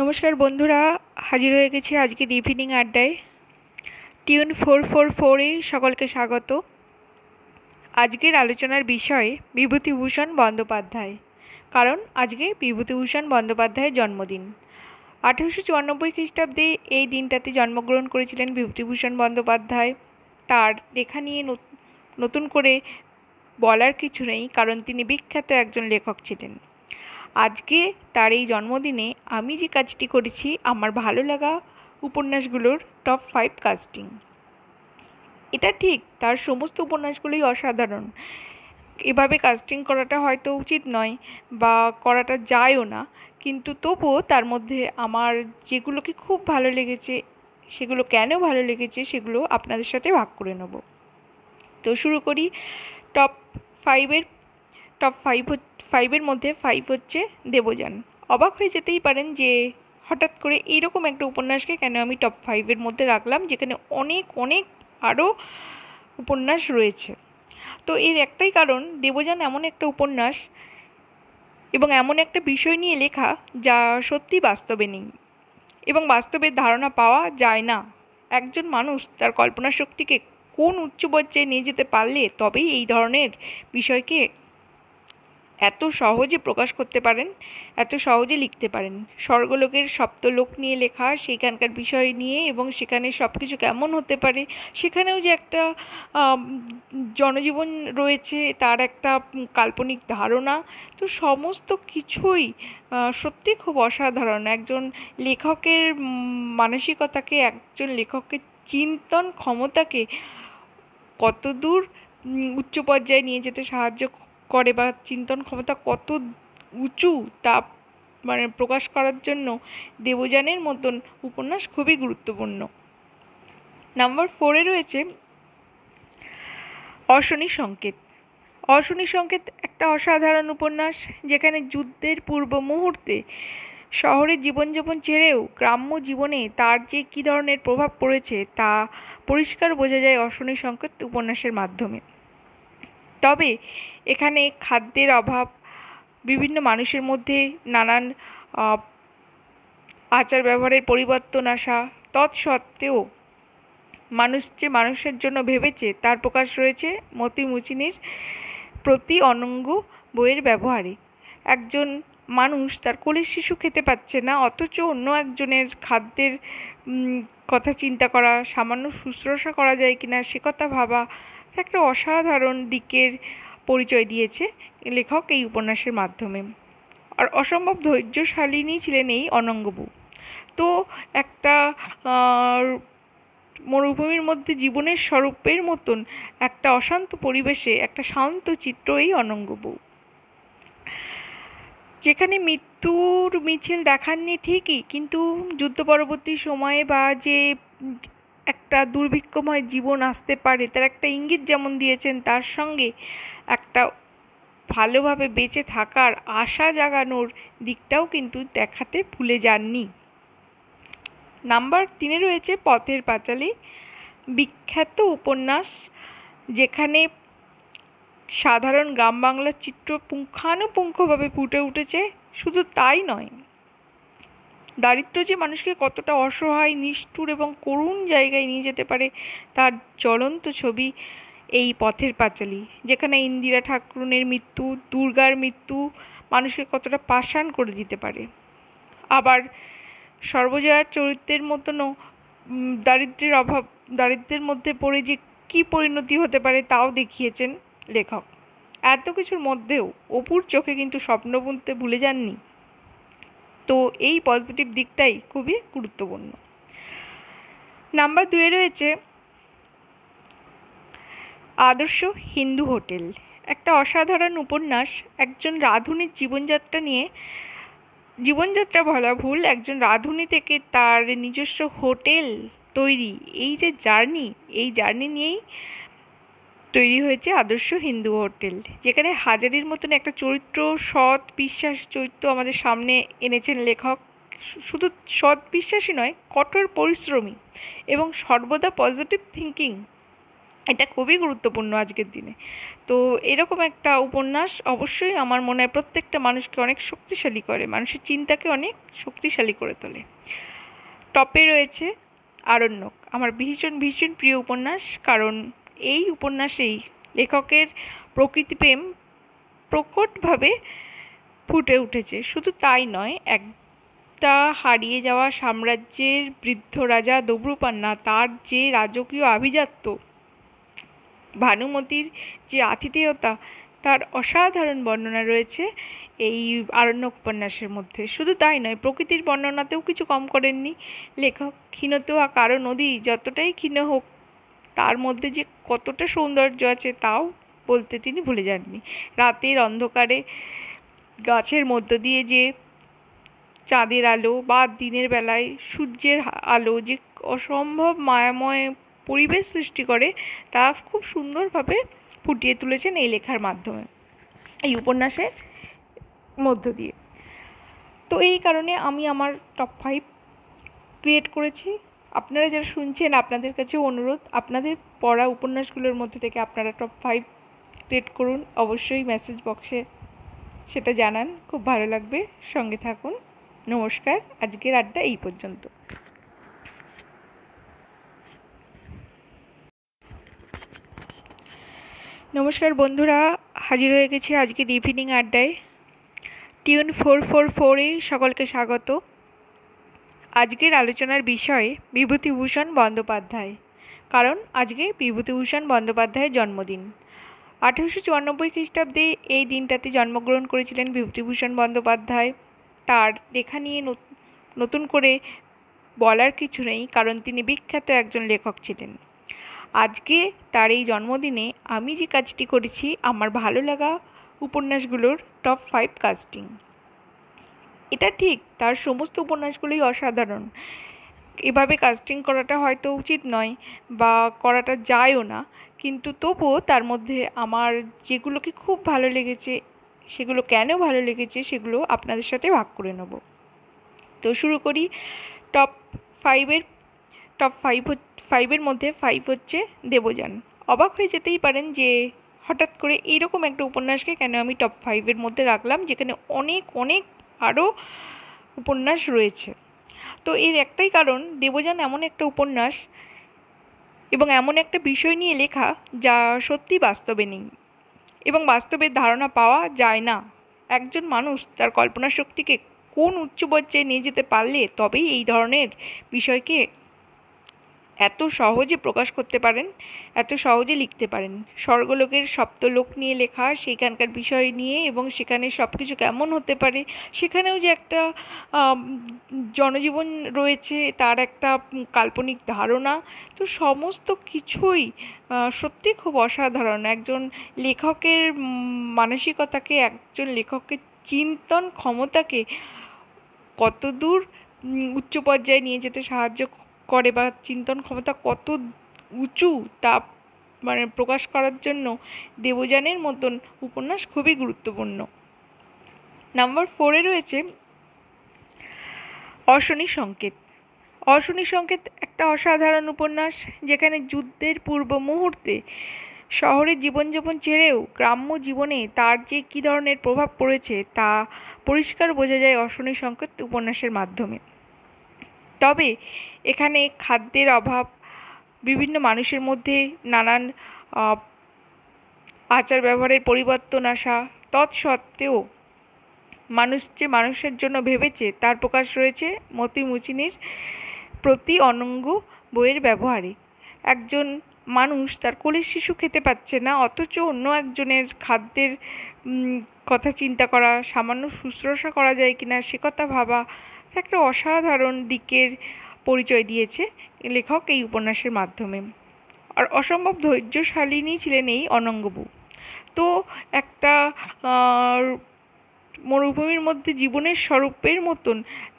নমস্কার বন্ধুরা, হাজির হয়ে গেছি আজকের ইভিনিং আড্ডায়। টিউন ফোর ফোর ফোরে সকলকে স্বাগত। আজকের আলোচনার বিষয়, বিভূতিভূষণ বন্দ্যোপাধ্যায়। কারণ আজকে বিভূতিভূষণ বন্দ্যোপাধ্যায়ের জন্মদিন। আঠেরোশো চুরানব্বই খ্রিস্টাব্দে এই দিনটাতে জন্মগ্রহণ করেছিলেন বিভূতিভূষণ বন্দ্যোপাধ্যায়। তার লেখা নিয়ে নতুন করে বলার কিছু নেই, কারণ তিনি বিখ্যাত একজন লেখক ছিলেন। আজকে তার এই জন্মদিনে আমি যে কাজটি করেছি, আমার ভালো লাগা উপন্যাসগুলোর টপ ফাইভ কাস্টিং এটা ঠিক, তার সমস্ত উপন্যাসগুলোই অসাধারণ। এভাবে কাস্টিং করাটা হয়তো উচিত নয় বা করাটা যায়ও না, কিন্তু তবুও তার মধ্যে আমার যেগুলোকে খুব ভালো লেগেছে, সেগুলো কেন ভালো লেগেছে, সেগুলো আপনাদের সাথে ভাগ করে নেব। তো শুরু করি টপ ফাইভের টপ ফাইভ ফাইভের মধ্যে ফাইভ হচ্ছে দেবযান। অবাক হয়ে যেতেই পারেন যে হঠাৎ করে এইরকম একটা উপন্যাসকে কেন আমি টপ ফাইভের মধ্যে রাখলাম, যেখানে অনেক অনেক আরও উপন্যাস রয়েছে। তো এর একটাই কারণ, দেবযান এমন একটা উপন্যাস এবং এমন একটা বিষয় নিয়ে লেখা যা সত্যি বাস্তবে নেই এবং বাস্তবের ধারণা পাওয়া যায় না। একজন মানুষ তার কল্পনা শক্তিকে কোন উচ্চ পর্যায়ে নিয়ে যেতে পারলে তবেই এই ধরনের বিষয়কে এত সহজে প্রকাশ করতে পারেন, এত সহজে লিখতে পারেন। স্বর্গলোকের সপ্তলোক নিয়ে লেখা সেখানকার বিষয় নিয়ে এবং সেখানে সব কিছু কেমন হতে পারে, সেখানেও যে একটা জনজীবন রয়েছে, তার একটা কাল্পনিক ধারণা, তো সমস্ত কিছুই সত্যি খুব অসাধারণ। একজন লেখকের মানসিকতাকে, একজন লেখকের চিন্তন ক্ষমতাকে কতদূর উচ্চ পর্যায়ে নিয়ে যেতে সাহায্য করে বা চিন্তন ক্ষমতা কত উঁচু তা মানে প্রকাশ করার জন্য দেবযানের মতন উপন্যাস খুবই গুরুত্বপূর্ণ। নাম্বার ফোরে রয়েছে অশনি সংকেত। অশনি সংকেত একটা অসাধারণ উপন্যাস যেখানে যুদ্ধের পূর্ব মুহূর্তে শহরের জীবনযাপন ছেড়েও গ্রাম্য জীবনে তার যে কী ধরনের প্রভাব পড়েছে তা পরিষ্কার বোঝা যায় অশনি সংকেত উপন্যাসের মাধ্যমে। তবে এখানে খাদ্যের অভাব, বিভিন্ন মানুষের মধ্যে নানান আচার ব্যবহারের পরিবর্তন আসা তৎসত্ত্বেও মানুষ যে মানুষের জন্য ভেবেছে তার প্রকাশ রয়েছে মতি মুচিনির প্রতি অনঙ্গ বইয়ের ব্যবহারে। একজন মানুষ তার কোলের শিশু খেতে পাচ্ছে না, অথচ অন্য একজনের খাদ্যের কথা চিন্তা করা, সামান্য শুশ্রূষা করা যায় কিনা, সে কথা ভাবা একটা অসাধারণ দিকের পরিচয় দিয়েছে লেখক এই উপন্যাসের মাধ্যমে। আর অসম্ভব ধৈর্যশালিনী ছিলেন এই অনঙ্গবু। তো একটা মরুভূমির মধ্যে জীবনের স্বরূপের মতন একটা অশান্ত পরিবেশে একটা শান্ত চিত্র এই অনঙ্গবু। যেখানে মৃত্যুর মিছিল দেখাননি ঠিকই, কিন্তু যুদ্ধ পরবর্তী সময়ে বা যে একটা দুর্ভিক্ষময় জীবন আসতে পারে, তার একটা ইঙ্গিত যেমন দিয়েছেন, তার সঙ্গে একটা ভালোভাবে বেঁচে থাকার আশা জাগানোর দিকটাও কিন্তু দেখাতে ভুলে যাননি। নাম্বার তিনে রয়েছে পথের পাঁচালী। বিখ্যাত উপন্যাস যেখানে সাধারণ গ্রাম বাংলার চিত্র পুঙ্খানুপুঙ্খভাবে ফুটে উঠেছে, শুধু তাই নয় দারিদ্র যে মানুষকে কতটা অসহায়, নিষ্ঠুর এবং করুণ জায়গায় নিয়ে যেতে পারে, তার জ্বলন্ত ছবি এই পথের পাঁচালী, যেখানে ইন্দিরা ঠাকুরনের মৃত্যু, দুর্গার মৃত্যু মানুষকে কতটা পাষাণ করে দিতে পারে। আবার সর্বজয়ার চরিত্রের মতনও দারিদ্রের অভাব, দারিদ্রের মধ্যে পড়ে যে কী পরিণতি হতে পারে তাও দেখিয়েছেন লেখক। এত কিছুর মধ্যেও অপুর চোখে কিন্তু স্বপ্ন বুনতে ভুলে যাননি তো এই পজিটিভ দিকটাই খুবই গুরুত্বপূর্ণ। নাম্বার দুয়ে রয়েছে আদর্শ হিন্দু হোটেল। একটা অসাধারণ উপন্যাস, একজন রাঁধুনির জীবনযাত্রা নিয়ে, জীবনযাত্রা বলা ভুল, একজন রাঁধুনি থেকে তার নিজস্ব হোটেল তৈরি। এই যে জার্নি, এই জার্নি নিয়েই তৈরি হয়েছে আদর্শ হিন্দু হোটেল, যেখানে হাজারির মতন একটা চরিত্র, সৎ বিশ্বাস চরিত্র আমাদের সামনে এনেছেন লেখক। শুধু সৎ বিশ্বাসী নয়, কঠোর পরিশ্রমী এবং সর্বদা পজিটিভ থিঙ্কিং এটা খুবই গুরুত্বপূর্ণ আজকের দিনে। তো এরকম একটা উপন্যাস অবশ্যই আমার মনে হয় প্রত্যেকটা মানুষকে অনেক শক্তিশালী করে, মানুষের চিন্তাকে অনেক শক্তিশালী করে তোলে। টপে রয়েছে আরণ্যক, আমার ভীষণ ভীষণ প্রিয় উপন্যাস, কারণ এই উপন্যাসেই লেখকের প্রকৃতিপ্রেম প্রকটভাবে ফুটে উঠেছে। শুধু তাই নয়, একটা হারিয়ে যাওয়া সাম্রাজ্যের বৃদ্ধ রাজা দব্রুপান্না তার যে রাজকীয় আভিজাত্য, ভানুমতির যে আতিথেয়তা, তার অসাধারণ বর্ণনা রয়েছে এই আরণ্যক উপন্যাসের মধ্যে। শুধু তাই নয়, প্রকৃতির বর্ণনাতেও কিছু কম করেননি। লেখক ক্ষীণত কারও নদী যতটাই ক্ষীণ হোক তার মধ্যে যে কতটা সৌন্দর্য আছে তাও বলতে তিনি ভুলে যাননি। রাতের অন্ধকারে গাছের মধ্য দিয়ে যে চাঁদের আলো বা দিনের বেলায় সূর্যের আলো যে অসম্ভব মায়াময় পরিবেশ সৃষ্টি করে, তা খুব সুন্দরভাবে ফুটিয়ে তুলেছেন এই লেখার মাধ্যমে, এই উপন্যাসের মধ্য দিয়ে। তো এই কারণে আমি আমার টপ ফাইভ ক্রিয়েট করেছি। আপনারা যারা শুনছেন, আপনাদের কাছে অনুরোধ, আপনাদের পড়া উপন্যাসগুলোর মধ্যে থেকে আপনারা টপ ফাইভ ক্রিয়েট করুন। অবশ্যই মেসেজ বক্সে সেটা জানান। খুব ভালো লাগবে। সঙ্গে থাকুন। নমস্কার। আজকের আড্ডা এই পর্যন্ত। নমস্কার বন্ধুরা, হাজির হয়ে গেছি আজকের ইভিনিং আড্ডায়। টিউন ফোর ফোর ফোরে সকলকে স্বাগত। আজকের আলোচনার বিষয় বিভূতিভূষণ বন্দ্যোপাধ্যায়। কারণ আজকে বিভূতিভূষণ বন্দ্যোপাধ্যায়ের জন্মদিন। আঠেরোশো চুরানব্বই খ্রিস্টাব্দে এই দিনটাতে জন্মগ্রহণ করেছিলেন বিভূতিভূষণ বন্দ্যোপাধ্যায়। তার লেখা নিয়ে নতুন করে বলার কিছু নেই, কারণ তিনি বিখ্যাত একজন লেখক ছিলেন। আজকে তার এই জন্মদিনে আমি যে কাজটি করেছি, আমার ভালো লাগা উপন্যাসগুলোর টপ ফাইভ কাস্টিং এটা ঠিক, তার সমস্ত উপন্যাসগুলোই অসাধারণ। এভাবে কাস্টিং করাটা হয়তো উচিত নয় বা করাটা যায়ও না, কিন্তু তবুও তার মধ্যে আমার যেগুলোকে খুব ভালো লেগেছে, সেগুলো কেন ভালো লেগেছে সেগুলো আপনাদের সাথে ভাগ করে নেব। তো শুরু করি টপ ফাইভের টপ ফাইভ ফাইভের মধ্যে ফাইভ হচ্ছে দেবযান। অবাক হয়ে যেতেই পারেন যে হঠাৎ করে এইরকম একটা উপন্যাসকে কেন আমি টপ ফাইভের মধ্যে রাখলাম, যেখানে অনেক অনেক আরও উপন্যাস রয়েছে। তো এর একটাই কারণ, দেবযান এমন একটা উপন্যাস এবং এমন একটা বিষয় নিয়ে লেখা যা সত্যি বাস্তবে নেই এবং বাস্তবের ধারণা পাওয়া যায় না। একজন মানুষ তার কল্পনা শক্তিকে কোন উচ্চ পর্যায়ে নিয়ে যেতে পারলে তবেই এই ধরনের বিষয়কে এত সহজে প্রকাশ করতে পারেন, এত সহজে লিখতে পারেন। স্বর্গলোকের সপ্তলোক নিয়ে লেখা সেখানকার বিষয় নিয়ে এবং সেখানে সব কিছু কেমন হতে পারে, সেখানেও যে একটা জনজীবন রয়েছে, তার একটা কাল্পনিক ধারণা, তো সমস্ত কিছুই সত্যি খুব অসাধারণ। একজন লেখকের মানসিকতাকে, একজন লেখকের চিন্তন ক্ষমতাকে কতদূর উচ্চ পর্যায়ে নিয়ে যেতে সাহায্য করে বা চিন্তন ক্ষমতা কত উঁচু তা মানে প্রকাশ করার জন্য দেবযানের মতন উপন্যাস খুবই গুরুত্বপূর্ণ। নাম্বার ফোরে রয়েছে অশনি সংকেত। অশনি সংকেত একটা অসাধারণ উপন্যাস যেখানে যুদ্ধের পূর্ব মুহূর্তে শহরের জীবনযাপন ছেড়েও গ্রাম্য জীবনে তার যে কী ধরনের প্রভাব পড়েছে তা পরিষ্কার বোঝা যায় অশনি সংকেত উপন্যাসের মাধ্যমে। তবে এখানে খাদ্যের অভাব, বিভিন্ন মানুষের মধ্যে নানান আচার ব্যবহারের পরিবর্তন আসা তৎসত্ত্বেও মানুষ যে মানুষের জন্য ভেবেছে তার প্রকাশ রয়েছে মতি মুচিনির প্রতি অনঙ্গ বইয়ের ব্যবহারে। একজন মানুষ তার কোলের শিশু খেতে পাচ্ছে না, অথচ অন্য একজনের খাদ্যের কথা চিন্তা করা, সামান্য শুশ্রূষা করা যায় কিনা, সে কথা ভাবা একটা অসাধারণ দিকের পরিচয় দিয়েছে লেখক এই উপন্যাসের মাধ্যমে। আর অসম্ভব ধৈর্যশালিনী ছিলেন এই অনঙ্গবু। তো একটা মরুভূমির মধ্যে জীবনের স্বরূপের মতন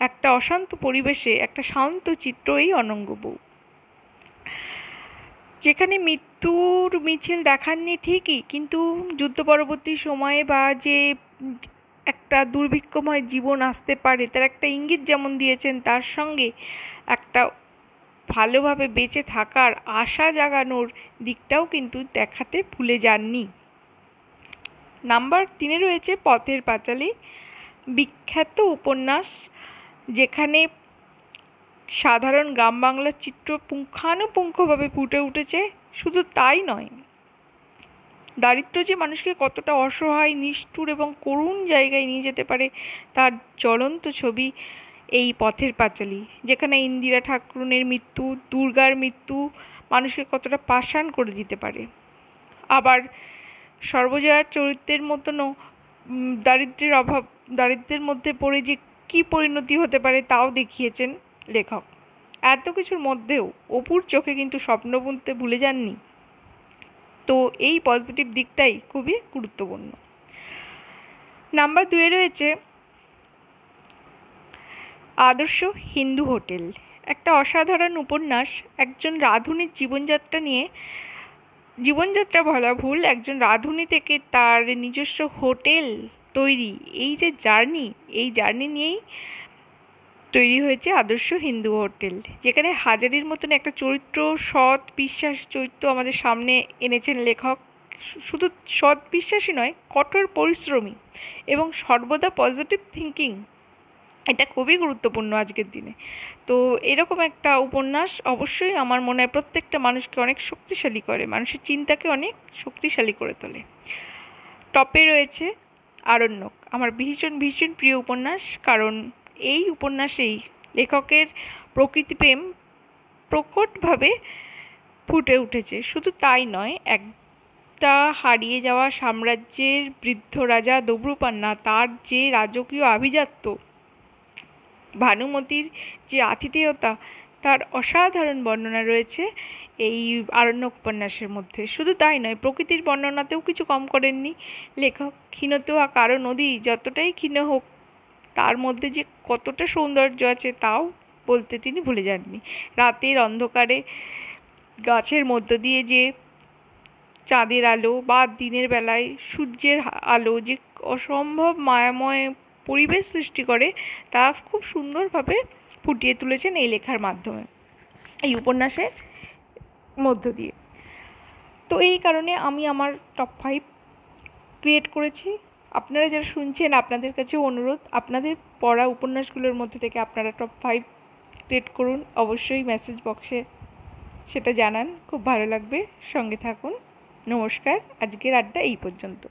একটা অশান্ত পরিবেশে একটা শান্ত চিত্র এই অনঙ্গবু। যেখানে মৃত্যুর মিছিল দেখাননি ঠিকই, কিন্তু যুদ্ধ পরবর্তী সময়ে বা যে একটা দুর্ভিক্ষময় জীবন আসতে পারে, তার একটা ইঙ্গিত যেমন দিয়েছেন, তার সঙ্গে একটা ভালোভাবে বেঁচে থাকার আশা জাগানোর দিকটাও কিন্তু দেখাতে ভুলে যাননি। নাম্বার তিনে রয়েছে পথের পাঁচালী। বিখ্যাত উপন্যাস যেখানে সাধারণ গ্রাম বাংলার চিত্র পুঙ্খানুপুঙ্খভাবে ফুটে উঠেছে, শুধু তাই নয় দারিদ্র যে মানুষকে কতটা অসহায়, নিষ্ঠুর এবং করুণ জায়গায় নিয়ে যেতে পারে, তার জ্বলন্ত ছবি এই পথের পাঁচালী, যেখানে ইন্দিরা ঠাকুরনের মৃত্যু, দুর্গার মৃত্যু মানুষকে কতটা পাষাণ করে দিতে পারে। আবার সর্বজয়ার চরিত্রের মতনও দারিদ্রের অভাব, দারিদ্রের মধ্যে পড়ে যে কী পরিণতি হতে পারে তাও দেখিয়েছেন লেখক। এত কিছুর মধ্যেও অপুর চোখে কিন্তু স্বপ্ন বুনতে ভুলে যাননি তো এই পজিটিভ দিকটাই খুবই গুরুত্বপূর্ণ। নাম্বার দুয়ে রয়েছে আদর্শ হিন্দু হোটেল। একটা অসাধারণ উপন্যাস, একজন রাঁধুনির জীবনযাত্রা নিয়ে, জীবনযাত্রা বলা ভুল, একজন রাঁধুনি থেকে তার নিজস্ব হোটেল তৈরি। এই যে জার্নি, এই জার্নি নিয়েই তৈরি হয়েছে আদর্শ হিন্দু হোটেল, যেখানে হাজারির মতন একটা চরিত্র, সৎ বিশ্বাস চরিত্র আমাদের সামনে এনেছেন লেখক। শুধু সৎ বিশ্বাসী নয়, কঠোর পরিশ্রমী এবং সর্বদা পজিটিভ থিঙ্কিং এটা খুবই গুরুত্বপূর্ণ আজকের দিনে। তো এরকম একটা উপন্যাস অবশ্যই আমার মনে হয় প্রত্যেকটা মানুষকে অনেক শক্তিশালী করে, মানুষের চিন্তাকে অনেক শক্তিশালী করে তোলে। টপে রয়েছে আরণ্যক, আমার ভীষণ ভীষণ প্রিয় উপন্যাস, কারণ এই উপন্যাসেই লেখকের প্রকৃতিপ্রেম প্রকটভাবে ফুটে উঠেছে। শুধু তাই নয়, একটা হারিয়ে যাওয়া সাম্রাজ্যের বৃদ্ধ রাজা দব্রুপান্না তার যে রাজকীয় আভিজাত্য, ভানুমতির যে আতিথেয়তা, তার অসাধারণ বর্ণনা রয়েছে এই আরণ্য উপন্যাসের মধ্যে। শুধু তাই নয়, প্রকৃতির বর্ণনাতেও কিছু কম করেননি লেখক। ক্ষীণত কারও নদী যতটাই ক্ষীণ হোক তার মধ্যে যে কতটা সৌন্দর্য আছে তাও বলতে তিনি ভুলে যাননি। রাতের অন্ধকারে গাছের মধ্য দিয়ে যে চাঁদের আলো বা দিনের বেলায় সূর্যের আলো যে অসম্ভব মায়াময় পরিবেশ সৃষ্টি করে, তা খুব সুন্দরভাবে ফুটিয়ে তুলেছেন এই লেখার মাধ্যমে, এই উপন্যাসের মধ্য দিয়ে। তো এই কারণে আমি আমার টপ ফাইভ ক্রিয়েট করেছি। আপনারা যারা শুনছেন, আপনাদের কাছে অনুরোধ, আপনাদের পড়া উপন্যাসগুলোর মধ্যে থেকে আপনারা টপ ফাইভ ক্রিয়েট করুন। অবশ্যই মেসেজ বক্সে সেটা জানান। খুব ভালো লাগবে। সঙ্গে থাকুন। নমস্কার। আজকের আড্ডা এই পর্যন্ত।